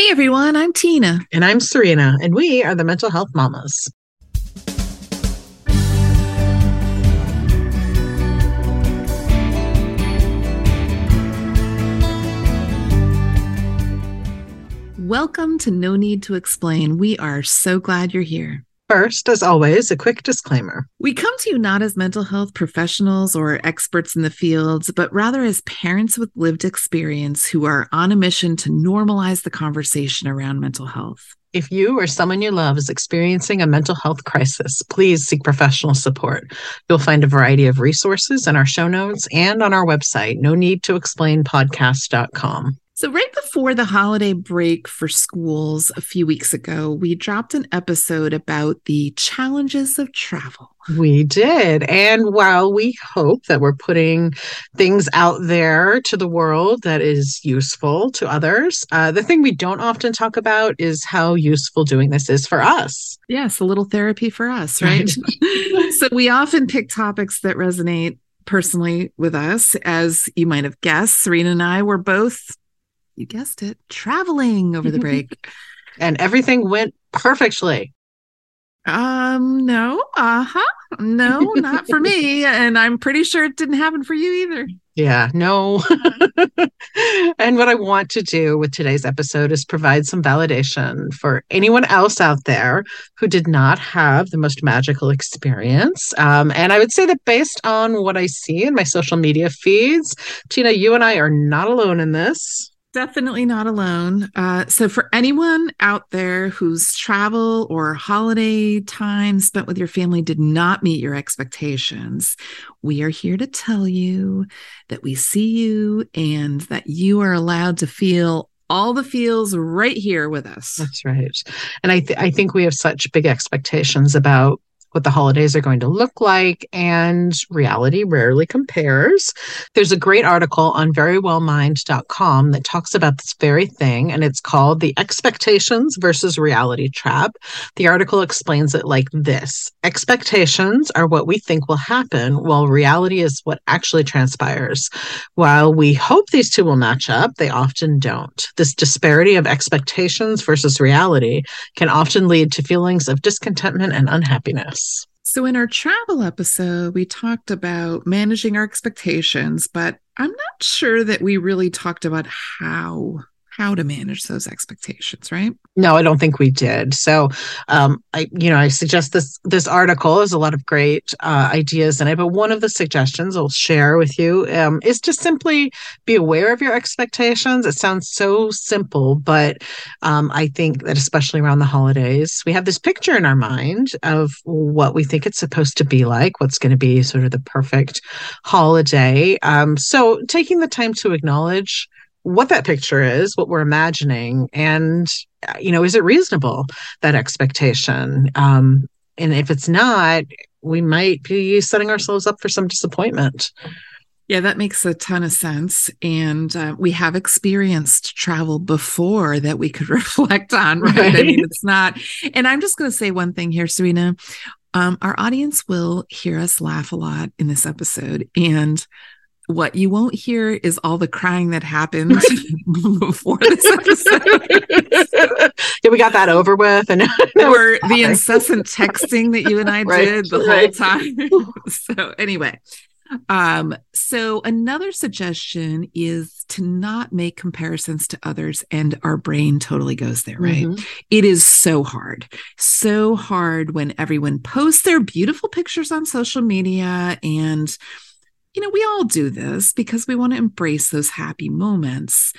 Hey everyone, I'm Tina. And I'm Serena, and we are the Mental Health Mamas. Welcome to No Need to Explain. We are so glad you're here. First, as always, a quick disclaimer. We come to you not as mental health professionals or experts in the fields, but rather as parents with lived experience who are on a mission to normalize the conversation around mental health. If you or someone you love is experiencing a mental health crisis, please seek professional support. You'll find a variety of resources in our show notes and on our website, no need to explain podcast.com. So, right before the holiday break for schools a few weeks ago, we dropped an episode about the challenges of travel. We did. And while we hope that we're putting things out there to the world that is useful to others, uh, the thing we don't often talk about is how useful doing this is for us. Yes, a little therapy for us, right? right. so, we often pick topics that resonate personally with us. As you might have guessed, Serena and I were both you guessed it, traveling over the break. and everything went perfectly. Um, no, uh huh. No, not for me. And I'm pretty sure it didn't happen for you either. Yeah, no. and what I want to do with today's episode is provide some validation for anyone else out there who did not have the most magical experience. Um, and I would say that based on what I see in my social media feeds, Tina, you and I are not alone in this. Definitely not alone. Uh, so, for anyone out there whose travel or holiday time spent with your family did not meet your expectations, we are here to tell you that we see you and that you are allowed to feel all the feels right here with us. That's right. And I, th- I think we have such big expectations about what the holidays are going to look like, and reality rarely compares. There's a great article on verywellmind.com that talks about this very thing, and it's called The Expectations versus Reality Trap. The article explains it like this Expectations are what we think will happen, while reality is what actually transpires. While we hope these two will match up, they often don't. This disparity of expectations versus reality can often lead to feelings of discontentment and unhappiness. So, in our travel episode, we talked about managing our expectations, but I'm not sure that we really talked about how how to manage those expectations, right? No, I don't think we did. So, um, I, you know, I suggest this this article has a lot of great uh, ideas in it. But one of the suggestions I'll share with you um, is to simply be aware of your expectations. It sounds so simple, but um, I think that especially around the holidays, we have this picture in our mind of what we think it's supposed to be like, what's going to be sort of the perfect holiday. Um, so, taking the time to acknowledge what that picture is, what we're imagining, and uh, you know, is it reasonable that expectation? Um, and if it's not, we might be setting ourselves up for some disappointment. Yeah, that makes a ton of sense. And uh, we have experienced travel before that we could reflect on, right? right? I mean, it's not. And I'm just going to say one thing here, Serena. Um, our audience will hear us laugh a lot in this episode. And what you won't hear is all the crying that happened before this episode. yeah, we got that over with, and or the incessant texting that you and I right, did the right. whole time. so anyway, um, so another suggestion is to not make comparisons to others, and our brain totally goes there, right? Mm-hmm. It is so hard, so hard when everyone posts their beautiful pictures on social media and you know, we all do this because we want to embrace those happy moments.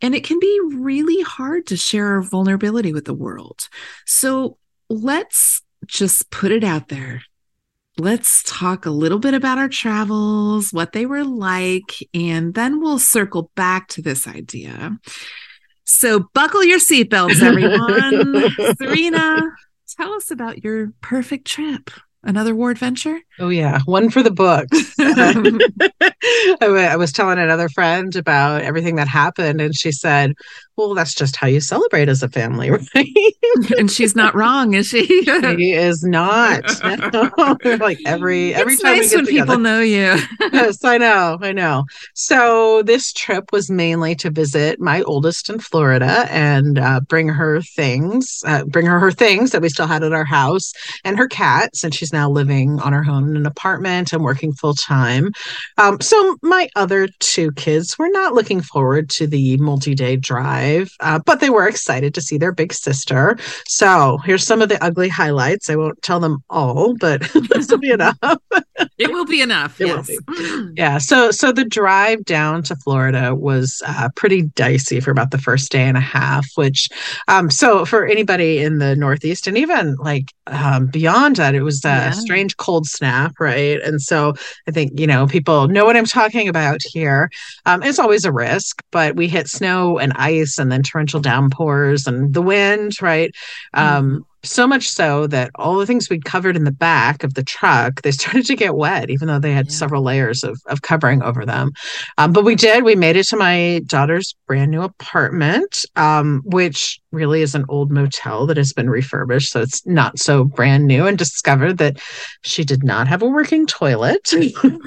And it can be really hard to share our vulnerability with the world. So let's just put it out there. Let's talk a little bit about our travels, what they were like, and then we'll circle back to this idea. So, buckle your seatbelts, everyone. Serena, tell us about your perfect trip another war adventure? Oh yeah, one for the books. I was telling another friend about everything that happened, and she said, well, that's just how you celebrate as a family, right? and she's not wrong, is she? she is not. like every every it's time nice when together. people know you. yes, I know, I know. So this trip was mainly to visit my oldest in Florida and uh, bring her things, uh, bring her her things that we still had at our house, and her cat, since she's now living on her own in an apartment and working full time. Um, so my other two kids were not looking forward to the multi-day drive, uh, but they were excited to see their big sister. So here's some of the ugly highlights. I won't tell them all, but this will be enough. it will be enough. It yes. yeah. So so the drive down to Florida was uh, pretty dicey for about the first day and a half. Which, um, so for anybody in the Northeast and even like um, beyond that, it was a yeah. strange cold snap, right? And so I think you know people know what I'm talking about here. Um, it's always a risk, but we hit snow and ice and then torrential downpours and the wind, right? Um, mm-hmm so much so that all the things we'd covered in the back of the truck they started to get wet even though they had yeah. several layers of, of covering over them um, but we did we made it to my daughter's brand new apartment um, which really is an old motel that has been refurbished so it's not so brand new and discovered that she did not have a working toilet oh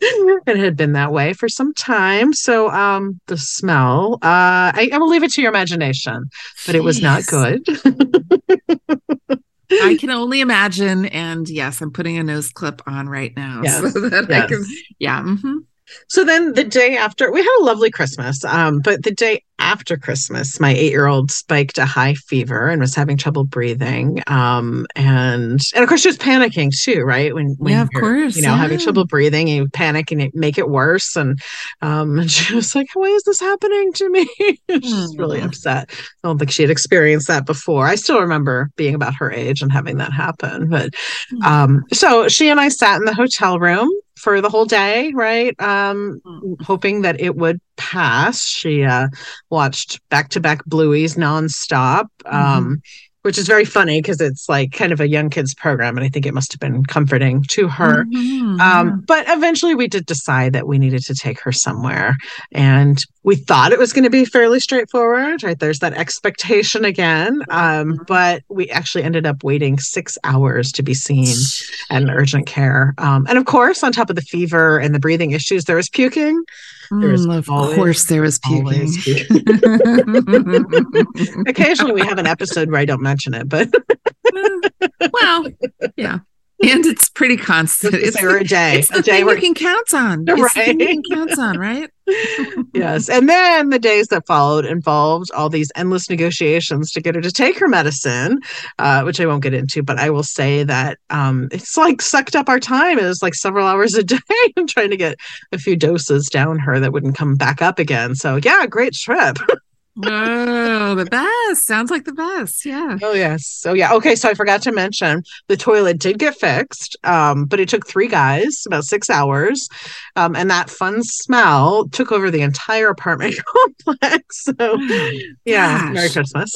it had been that way for some time so um, the smell uh, I, I, will leave it to your imagination but Jeez. it was not good I can only imagine. And yes, I'm putting a nose clip on right now yes. so that yes. I can, yeah. Mm-hmm. So then the day after, we had a lovely Christmas. Um, but the day after Christmas, my eight-year-old spiked a high fever and was having trouble breathing. Um, and and of course she was panicking too, right? When, when yeah, of course, you know, yeah. having trouble breathing, you panic and you make it worse. And um, and she was like, "Why is this happening to me?" She's really upset. I don't think she had experienced that before. I still remember being about her age and having that happen. But hmm. um, so she and I sat in the hotel room for the whole day, right? Um, mm. hoping that it would pass. She uh, watched back to back Blueys nonstop. Mm-hmm. Um, which is very funny because it's like kind of a young kids program and i think it must have been comforting to her mm-hmm. um, but eventually we did decide that we needed to take her somewhere and we thought it was going to be fairly straightforward right there's that expectation again um, mm-hmm. but we actually ended up waiting six hours to be seen at an urgent care um, and of course on top of the fever and the breathing issues there was puking Mm, of always, course, there is puking. Occasionally, we have an episode where I don't mention it, but well, yeah. And it's pretty constant. It's a day. It's the a day thing you can count on. It's right. the thing you can count on, right? yes. And then the days that followed involved all these endless negotiations to get her to take her medicine, uh, which I won't get into, but I will say that um, it's like sucked up our time. It was like several hours a day trying to get a few doses down her that wouldn't come back up again. So, yeah, great trip. Oh, the best. Sounds like the best. Yeah. Oh, yes. So, yeah. Okay. So, I forgot to mention the toilet did get fixed, um, but it took three guys about six hours. Um, and that fun smell took over the entire apartment complex. So, yeah. Gosh. Merry Christmas.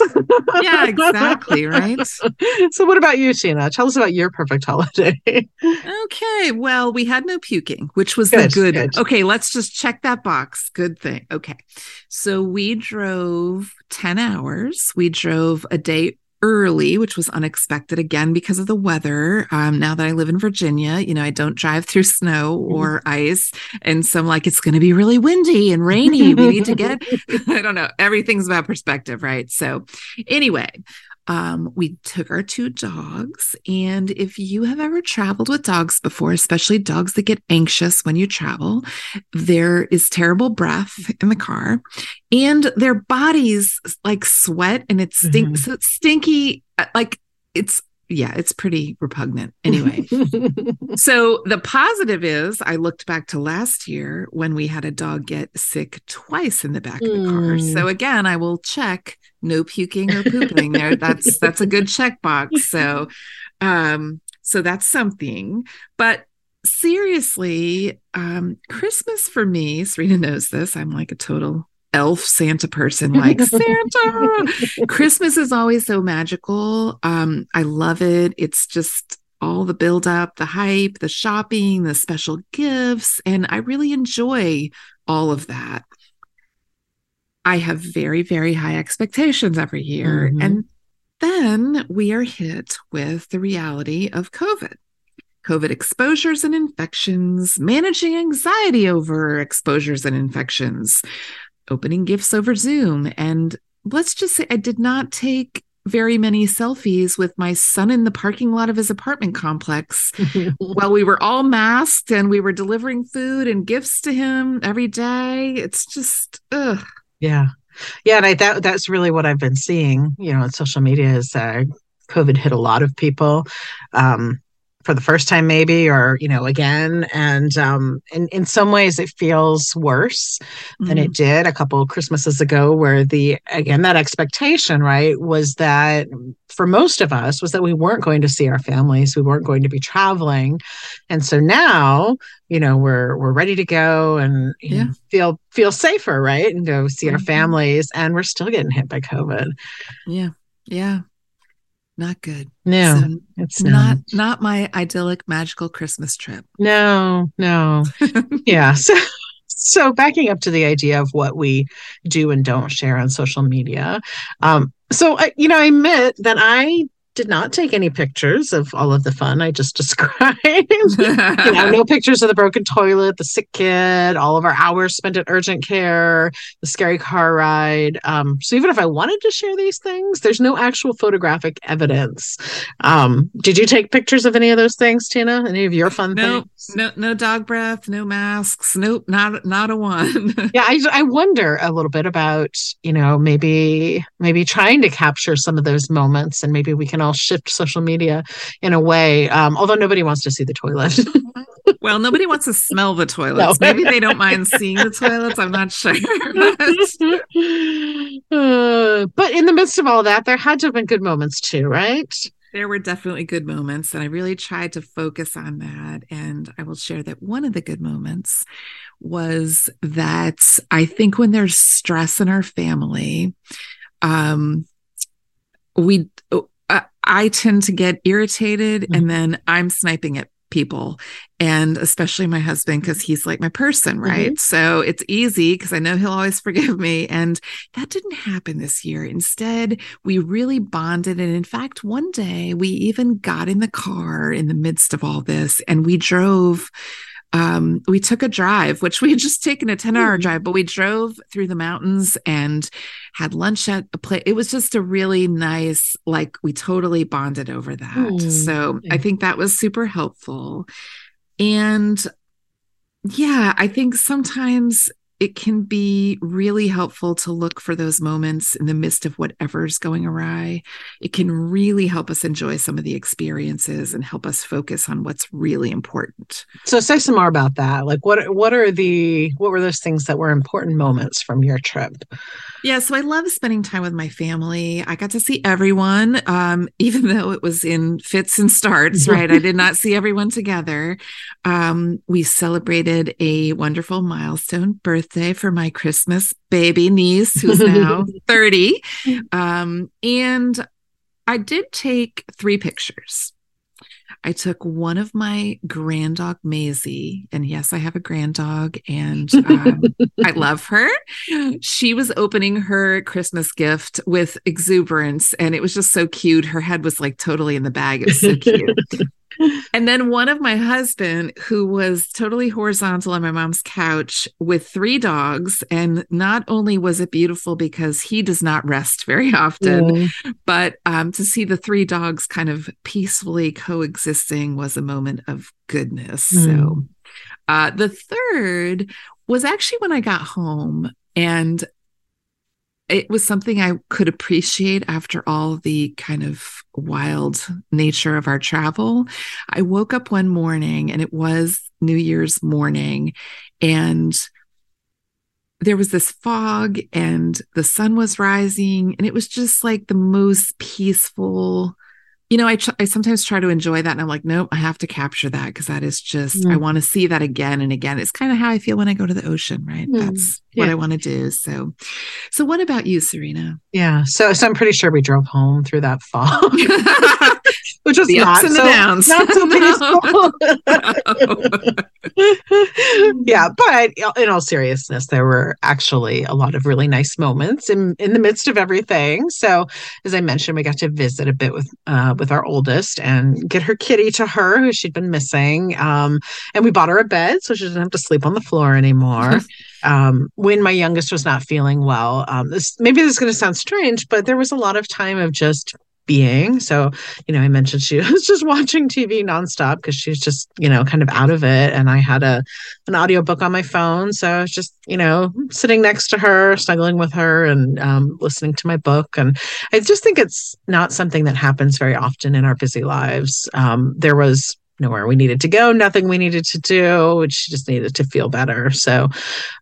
yeah, exactly. Right. So, what about you, Tina? Tell us about your perfect holiday. okay. Well, we had no puking, which was good, the good. good. Okay. Let's just check that box. Good thing. Okay. So, we drove drove 10 hours. We drove a day early, which was unexpected again because of the weather. Um, now that I live in Virginia, you know, I don't drive through snow mm-hmm. or ice. And so I'm like, it's going to be really windy and rainy. We need to get, I don't know, everything's about perspective, right? So, anyway, um, we took our two dogs. And if you have ever traveled with dogs before, especially dogs that get anxious when you travel, there is terrible breath in the car and their bodies like sweat and it's stink- mm-hmm. so stinky. Uh, like it's yeah, it's pretty repugnant. Anyway, so the positive is I looked back to last year when we had a dog get sick twice in the back of the mm. car. So again, I will check no puking or pooping there. That's that's a good checkbox. So um so that's something. But seriously, um Christmas for me, Serena knows this. I'm like a total elf Santa person, like Santa. Christmas is always so magical. Um, I love it. It's just all the build up, the hype, the shopping, the special gifts, and I really enjoy all of that. I have very, very high expectations every year. Mm-hmm. And then we are hit with the reality of COVID. COVID exposures and infections, managing anxiety over exposures and infections, opening gifts over Zoom. And let's just say I did not take very many selfies with my son in the parking lot of his apartment complex while we were all masked and we were delivering food and gifts to him every day. It's just, ugh. Yeah. Yeah. And I, that, that's really what I've been seeing, you know, on social media is uh, COVID hit a lot of people. Um, for the first time maybe or you know again and um in, in some ways it feels worse mm-hmm. than it mm-hmm. did a couple of christmases ago where the again that expectation right was that for most of us was that we weren't going to see our families we weren't going to be traveling and so now you know we're we're ready to go and yeah. know, feel feel safer right and go see mm-hmm. our families and we're still getting hit by covid yeah yeah not good. No, so it's not not my idyllic magical Christmas trip. No, no. yeah. So so backing up to the idea of what we do and don't share on social media. Um, so I, you know, I admit that I did not take any pictures of all of the fun I just described. you know, no pictures of the broken toilet, the sick kid, all of our hours spent at urgent care, the scary car ride. Um, so even if I wanted to share these things, there's no actual photographic evidence. Um, did you take pictures of any of those things, Tina? Any of your fun no, things? No, no dog breath, no masks, nope, not not a one. yeah, I, I wonder a little bit about you know maybe maybe trying to capture some of those moments, and maybe we can all shift social media in a way. Um, although nobody wants to see the toilet. well, nobody wants to smell the toilets. No. Maybe they don't mind seeing the toilets. I'm not sure. uh, but in the midst of all that, there had to have been good moments too, right? There were definitely good moments, and I really tried to focus on that. And I will share that one of the good moments was that I think when there's stress in our family, um, we I tend to get irritated mm-hmm. and then I'm sniping at people and especially my husband because he's like my person right mm-hmm. so it's easy because i know he'll always forgive me and that didn't happen this year instead we really bonded and in fact one day we even got in the car in the midst of all this and we drove um, we took a drive, which we had just taken a 10 hour hmm. drive, but we drove through the mountains and had lunch at a place. It was just a really nice, like, we totally bonded over that. Mm. So I think that was super helpful. And yeah, I think sometimes it can be really helpful to look for those moments in the midst of whatever's going awry. It can really help us enjoy some of the experiences and help us focus on what's really important. So say some more about that. Like what what are the what were those things that were important moments from your trip? Yeah, so I love spending time with my family. I got to see everyone, um, even though it was in fits and starts, right? I did not see everyone together. Um, we celebrated a wonderful milestone birthday for my Christmas baby niece, who's now 30. Um, and I did take three pictures. I took one of my grand dog Maisie, and yes, I have a grand dog, and um, I love her. She was opening her Christmas gift with exuberance, and it was just so cute. Her head was like totally in the bag. It was so cute. and then one of my husband who was totally horizontal on my mom's couch with three dogs and not only was it beautiful because he does not rest very often mm. but um, to see the three dogs kind of peacefully coexisting was a moment of goodness mm. so uh, the third was actually when i got home and it was something I could appreciate after all the kind of wild nature of our travel. I woke up one morning and it was New Year's morning and there was this fog and the sun was rising and it was just like the most peaceful you know I, I sometimes try to enjoy that and i'm like nope i have to capture that because that is just mm. i want to see that again and again it's kind of how i feel when i go to the ocean right mm. that's what I want to do. So, so what about you, Serena? Yeah. So, so I'm pretty sure we drove home through that fog, which was the not ups and so, the downs. not so peaceful. yeah, but in all seriousness, there were actually a lot of really nice moments in in the midst of everything. So, as I mentioned, we got to visit a bit with uh, with our oldest and get her kitty to her, who she'd been missing. Um, and we bought her a bed so she didn't have to sleep on the floor anymore. um, when my youngest was not feeling well, um, this maybe this is going to sound strange, but there was a lot of time of just being. So, you know, I mentioned she was just watching TV nonstop because she's just, you know, kind of out of it. And I had a an audiobook on my phone. So I was just, you know, sitting next to her, snuggling with her and um, listening to my book. And I just think it's not something that happens very often in our busy lives. Um, there was nowhere we needed to go, nothing we needed to do. She just needed to feel better. So,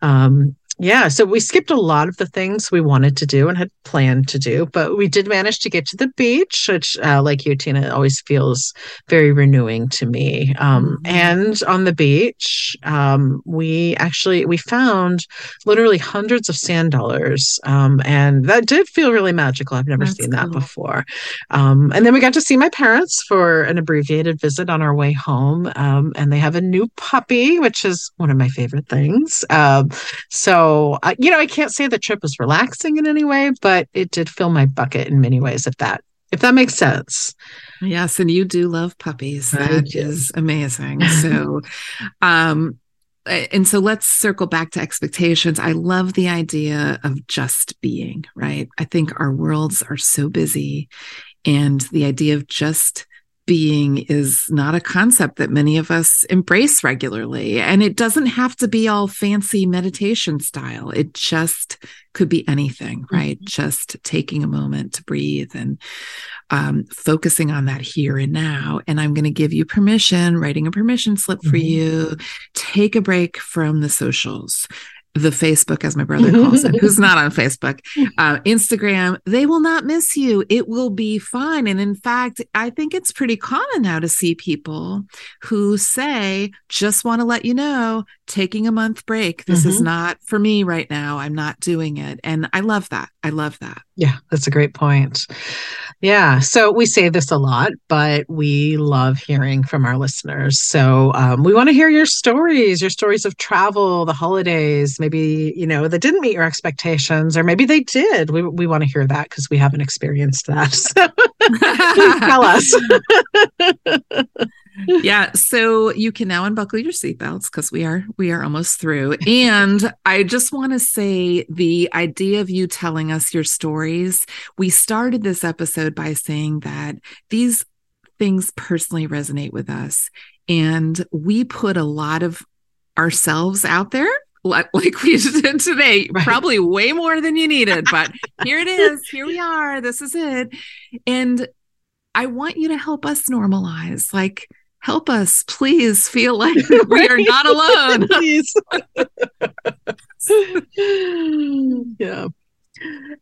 um, yeah, so we skipped a lot of the things we wanted to do and had planned to do, but we did manage to get to the beach, which, uh, like you, Tina, always feels very renewing to me. Um, mm-hmm. And on the beach, um, we actually we found literally hundreds of sand dollars, um, and that did feel really magical. I've never That's seen cool. that before. Um, and then we got to see my parents for an abbreviated visit on our way home, um, and they have a new puppy, which is one of my favorite things. Um, so so uh, you know i can't say the trip was relaxing in any way but it did fill my bucket in many ways if that if that makes sense yes and you do love puppies That is amazing so um and so let's circle back to expectations. I love the idea of just being, right? I think our worlds are so busy and the idea of just being is not a concept that many of us embrace regularly. And it doesn't have to be all fancy meditation style. It just could be anything, right? Mm-hmm. Just taking a moment to breathe and um, focusing on that here and now. And I'm going to give you permission, writing a permission slip for mm-hmm. you. Take a break from the socials the Facebook, as my brother calls it, who's not on Facebook, uh, Instagram, they will not miss you. It will be fine. And in fact, I think it's pretty common now to see people who say, just want to let you know, taking a month break. This mm-hmm. is not for me right now. I'm not doing it. And I love that. I love that. Yeah, that's a great point. Yeah. So we say this a lot, but we love hearing from our listeners. So um, we want to hear your stories, your stories of travel, the holidays, maybe, you know, that didn't meet your expectations, or maybe they did. We, we want to hear that because we haven't experienced that. So please tell us. yeah so you can now unbuckle your seatbelts because we are we are almost through and i just want to say the idea of you telling us your stories we started this episode by saying that these things personally resonate with us and we put a lot of ourselves out there like we did today right. probably way more than you needed but here it is here we are this is it and I want you to help us normalize. Like, help us please feel like we are not alone please yeah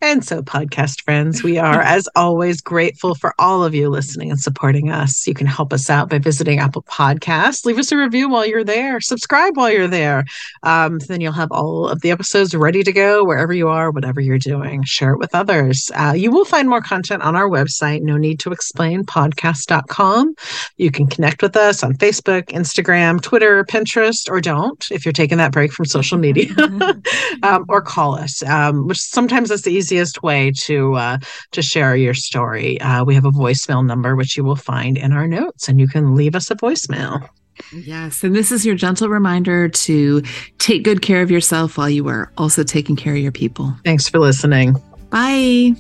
and so, podcast friends, we are, as always, grateful for all of you listening and supporting us. You can help us out by visiting Apple Podcasts. Leave us a review while you're there. Subscribe while you're there. Um, then you'll have all of the episodes ready to go wherever you are, whatever you're doing. Share it with others. Uh, you will find more content on our website, no need to explain podcast.com. You can connect with us on Facebook, Instagram, Twitter, Pinterest, or don't if you're taking that break from social media, um, or call us, um, which sometimes is the easiest way to uh, to share your story. Uh, we have a voicemail number which you will find in our notes, and you can leave us a voicemail. Yes. And this is your gentle reminder to take good care of yourself while you are also taking care of your people. Thanks for listening. Bye.